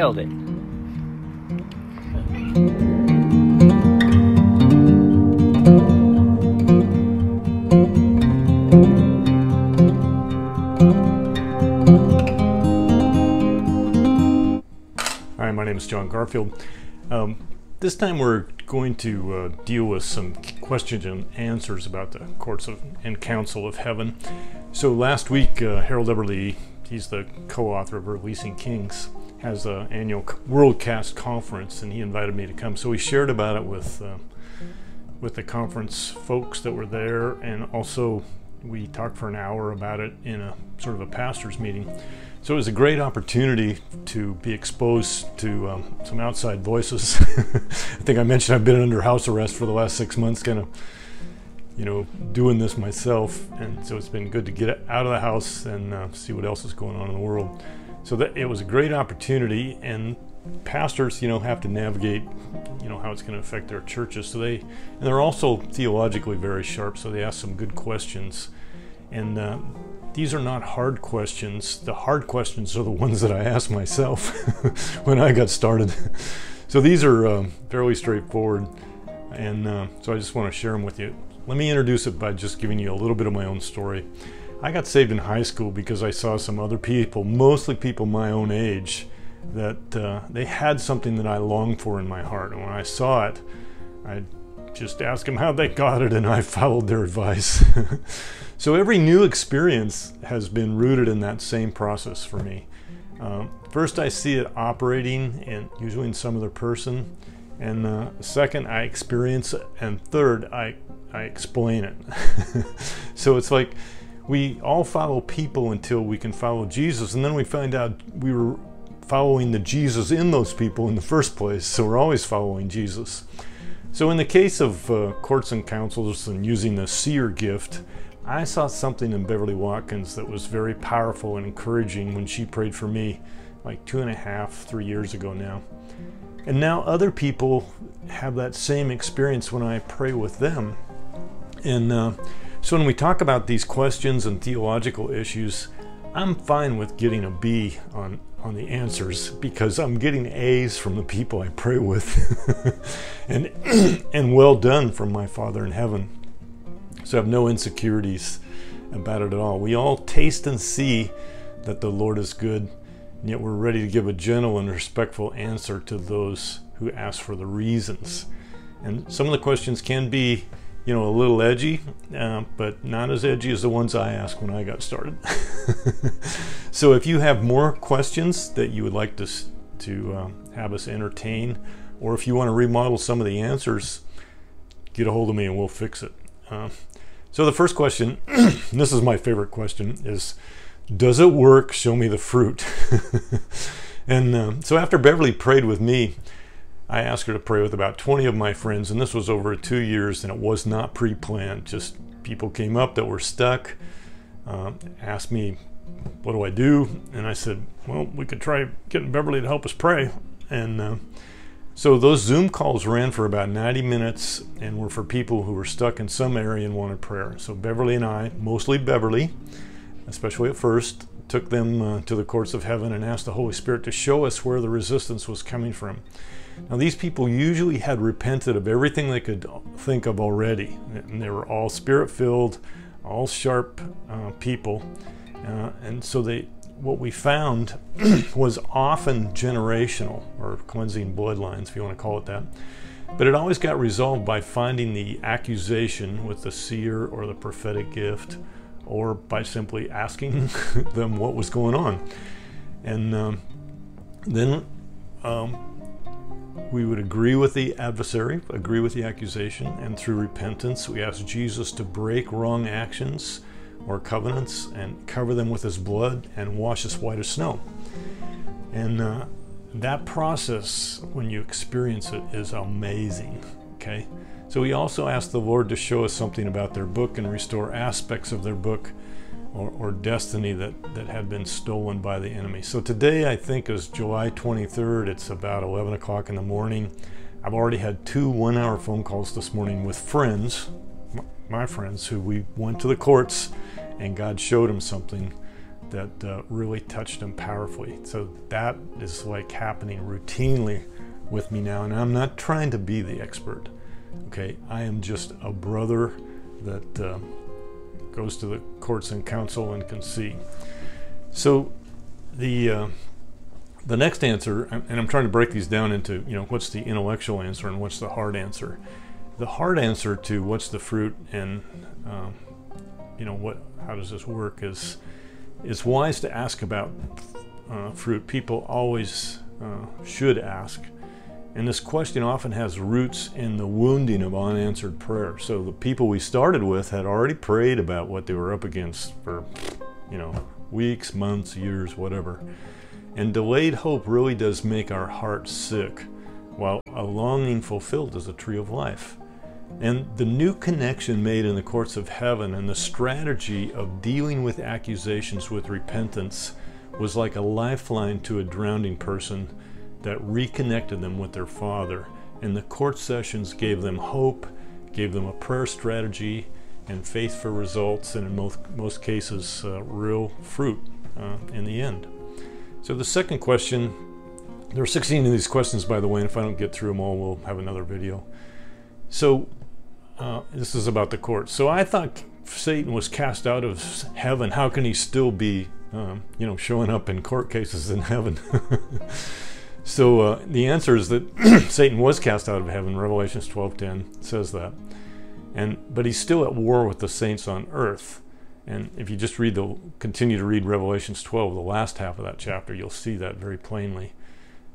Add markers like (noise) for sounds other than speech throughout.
Nailed it. Hi, my name is John Garfield. Um, this time we're going to uh, deal with some questions and answers about the courts of, and council of heaven. So last week, uh, Harold Eberle, he's the co-author of Releasing Kings, has an annual WorldCast conference, and he invited me to come. So we shared about it with uh, with the conference folks that were there, and also we talked for an hour about it in a sort of a pastors meeting. So it was a great opportunity to be exposed to um, some outside voices. (laughs) I think I mentioned I've been under house arrest for the last six months, kind of, you know, doing this myself, and so it's been good to get out of the house and uh, see what else is going on in the world. So that it was a great opportunity, and pastors, you know, have to navigate, you know, how it's going to affect their churches. So they, and they're also theologically very sharp, so they ask some good questions, and. Uh, these are not hard questions. The hard questions are the (laughs) ones that I asked myself (laughs) when I got started. So these are uh, fairly straightforward, and uh, so I just want to share them with you. Let me introduce it by just giving you a little bit of my own story. I got saved in high school because I saw some other people, mostly people my own age, that uh, they had something that I longed for in my heart. And when I saw it, I just asked them how they got it, and I (laughs) followed their advice. (laughs) So every new experience has been rooted in that same process for me. Um, first, I see it operating, and usually in some other person. And uh, second, I experience it. And third, I, I explain it. (laughs) so it's like we all follow people until we can follow Jesus. And then we find out we were following the Jesus in those people in the first place. So we're always following Jesus. So in the case of uh, courts and councils and using the seer gift, I saw something in Beverly Watkins that was very powerful and encouraging when she prayed for me like two and a half, three years ago now. And now other people have that same experience when I pray with them. And uh, so when we talk about these questions and theological issues, I'm fine with getting a B on, on the answers because I'm getting A's from the people I pray with. (laughs) and, (clears throat) and well done from my Father in heaven. So I have no insecurities about it at all. We all taste and see that the Lord is good, and yet we're ready to give a gentle and respectful answer to those who ask for the reasons. And some of the questions can be, you know, a little edgy, uh, but not as edgy as the ones I asked when I got started. (laughs) so if you have more questions that you would like to, to uh, have us entertain, or if you want to remodel some of the answers, get a hold of me and we'll fix it. Uh, so the first question, (clears throat) this is my favorite question, is does it work? Show me the fruit. (laughs) and uh, so after Beverly prayed with me, I asked her to pray with about 20 of my friends, and this was over two years, and it was not pre-planned. Just people came up that were stuck, uh, asked me, "What do I do?" And I said, "Well, we could try getting Beverly to help us pray." And uh, so those Zoom calls ran for about 90 minutes and were for people who were stuck in some area and wanted prayer. So Beverly and I, mostly Beverly, especially at first, took them uh, to the courts of heaven and asked the Holy Spirit to show us where the resistance was coming from. Now, these people usually had repented of everything they could think of already, and they were all spirit filled, all sharp uh, people. Uh, and so they, what we found (clears throat) was often generational or cleansing bloodlines, if you want to call it that. But it always got resolved by finding the accusation with the seer or the prophetic gift, or by simply asking (laughs) them what was going on. And um, then um, we would agree with the adversary, agree with the accusation, and through repentance, we ask Jesus to break wrong actions or covenants and cover them with his blood and wash us white as snow. And uh, that process, when you experience it, is amazing. Okay? So we also ask the Lord to show us something about their book and restore aspects of their book or, or, destiny that, that had been stolen by the enemy. So today, I think, is July 23rd. It's about 11 o'clock in the morning. I've already had two one hour phone calls this morning with friends, my friends, who we went to the courts and God showed them something that uh, really touched them powerfully. So that is like happening routinely with me now, and I'm not trying to be the expert. Okay, I am just a brother that uh, goes to the courts and council and can see. So the uh, the next answer, and I'm trying to break these down into you know what's the intellectual answer and what's the hard answer. The hard answer to what's the fruit and um, you know what how does this work is it's wise to ask about uh, fruit. People always uh, should ask. And this question often has roots in the wounding of unanswered prayer. So the people we started with had already prayed about what they were up against for, you know, weeks, months, years, whatever. And delayed hope really does make our hearts sick, while a longing fulfilled is a tree of life. And the new connection made in the courts of heaven and the strategy of dealing with accusations with repentance was like a lifeline to a drowning person that reconnected them with their Father. And the court sessions gave them hope, gave them a prayer strategy, and faith for results, and in most, most cases, uh, real fruit uh, in the end. So, the second question there are 16 of these questions, by the way, and if I don't get through them all, we'll have another video. So, uh, this is about the court. So I thought Satan was cast out of heaven. How can he still be, um, you know, showing up in court cases in heaven? (laughs) so uh, the answer is that (clears throat) Satan was cast out of heaven. Revelations 12:10 says that, and but he's still at war with the saints on earth. And if you just read the continue to read Revelations 12, the last half of that chapter, you'll see that very plainly.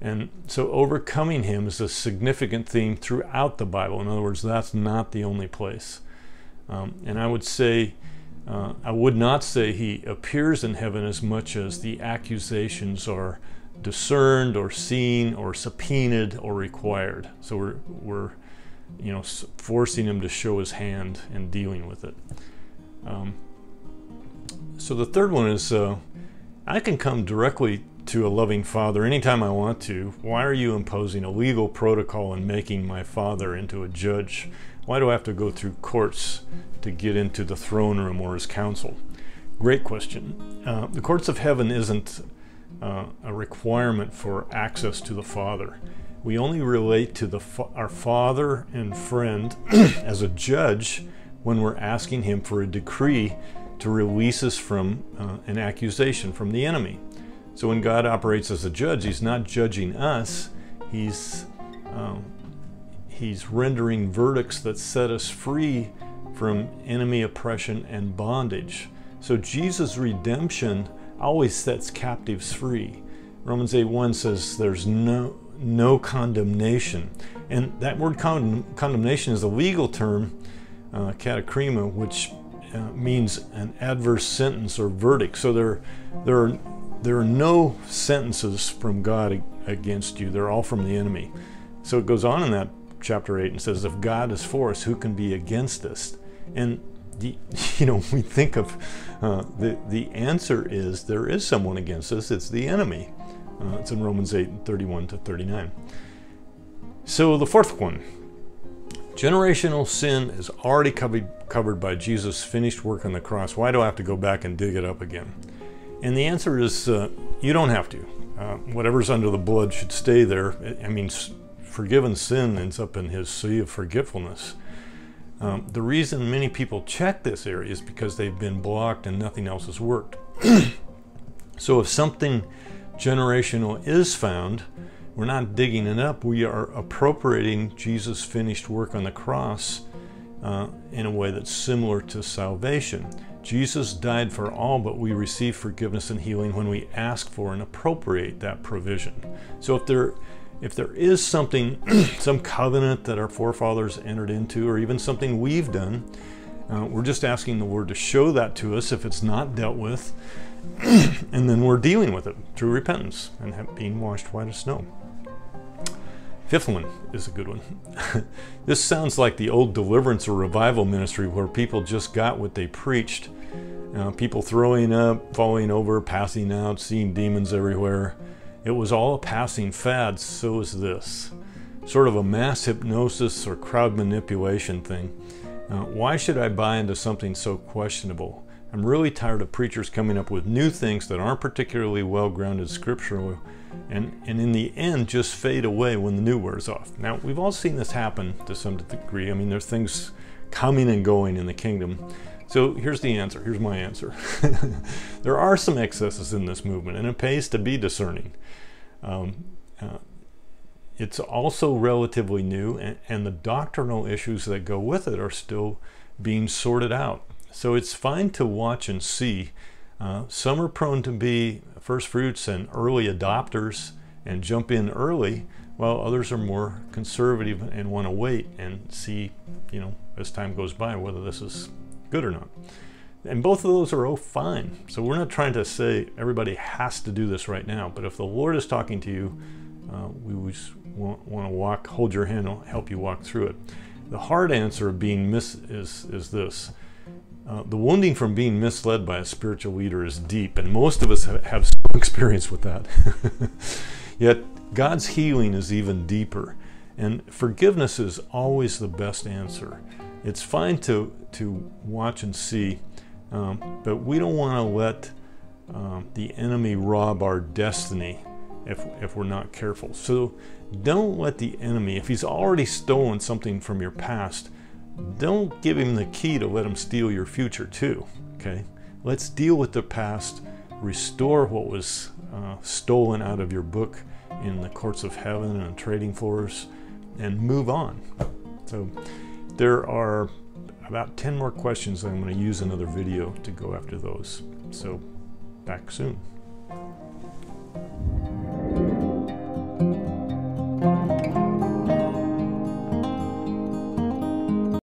And so overcoming him is a significant theme throughout the Bible. In other words, that's not the only place. Um, and I would say, uh, I would not say he appears in heaven as much as the accusations are discerned or seen or subpoenaed or required. So we're, we're you know, forcing him to show his hand in dealing with it. Um, so the third one is uh, I can come directly to a loving father anytime I want to. Why are you imposing a legal protocol and making my father into a judge? Why do I have to go through courts to get into the throne room or his council? Great question. Uh, the courts of heaven isn't uh, a requirement for access to the Father. We only relate to the fa- our Father and friend (clears throat) as a judge when we're asking Him for a decree to release us from uh, an accusation from the enemy. So when God operates as a judge, He's not judging us, He's um, He's rendering verdicts that set us free from enemy oppression and bondage. So Jesus' redemption always sets captives free. Romans 8 1 says there's no no condemnation. And that word con- condemnation is a legal term, uh, katakrima, which uh, means an adverse sentence or verdict. So there, there are there are no sentences from God against you, they're all from the enemy. So it goes on in that chapter 8 and says, If God is for us, who can be against us? And you know, we think of uh, the the answer is there is someone against us. It's the enemy. Uh, it's in Romans 8, 31 to 39. So the fourth one, generational sin is already covered covered by Jesus' finished work on the cross. Why do I have to go back and dig it up again? And the answer is uh, you don't have to. Uh, whatever's under the blood should stay there. I mean, forgiven sin ends up in his sea of forgetfulness. Um, the reason many people check this area is because they've been blocked and nothing else has worked. (clears throat) so if something generational is found, we're not digging it up, we are appropriating Jesus' finished work on the cross uh, in a way that's similar to salvation. Jesus died for all, but we receive forgiveness and healing when we ask for and appropriate that provision. So if there if there is something, (clears throat) some covenant that our forefathers entered into, or even something we've done, uh, we're just asking the Lord to show that to us if it's not dealt with, (clears throat) and then we're dealing with it through repentance and being washed white as snow. Fifth one is a good one. (laughs) this sounds like the old deliverance or revival ministry where people just got what they preached. Uh, people throwing up, falling over, passing out, seeing demons everywhere. It was all a passing fad, so is this. Sort of a mass hypnosis or crowd manipulation thing. Uh, why should I buy into something so questionable? I'm really tired of preachers coming up with new things that aren't particularly well grounded scripturally and, and in the end just fade away when the new wears off. Now, we've all seen this happen to some degree. I mean, there's things coming and going in the kingdom. So here's the answer. Here's my answer. (laughs) there are some excesses in this movement, and it pays to be discerning. Um, uh, it's also relatively new, and, and the doctrinal issues that go with it are still being sorted out. So it's fine to watch and see. Uh, some are prone to be first fruits and early adopters and jump in early, while others are more conservative and want to wait and see, you know, as time goes by whether this is good or not. And both of those are oh fine. So we're not trying to say everybody has to do this right now, but if the Lord is talking to you, uh, we want, want to walk, hold your hand, help you walk through it. The hard answer of being mis is is this. Uh, the wounding from being misled by a spiritual leader is deep, and most of us have, have some (laughs) experience with that. (laughs) Yet God's healing is even deeper, and forgiveness is always the best answer. It's fine to to watch and see, um, but we don't want to let um, the enemy rob our destiny if, if we're not careful. So don't let the enemy, if he's already stolen something from your past, don't give him the key to let him steal your future too. Okay? Let's deal with the past, restore what was uh, stolen out of your book in the courts of heaven and trading floors, and move on. So there are about 10 more questions. I'm going to use another video to go after those. So back soon.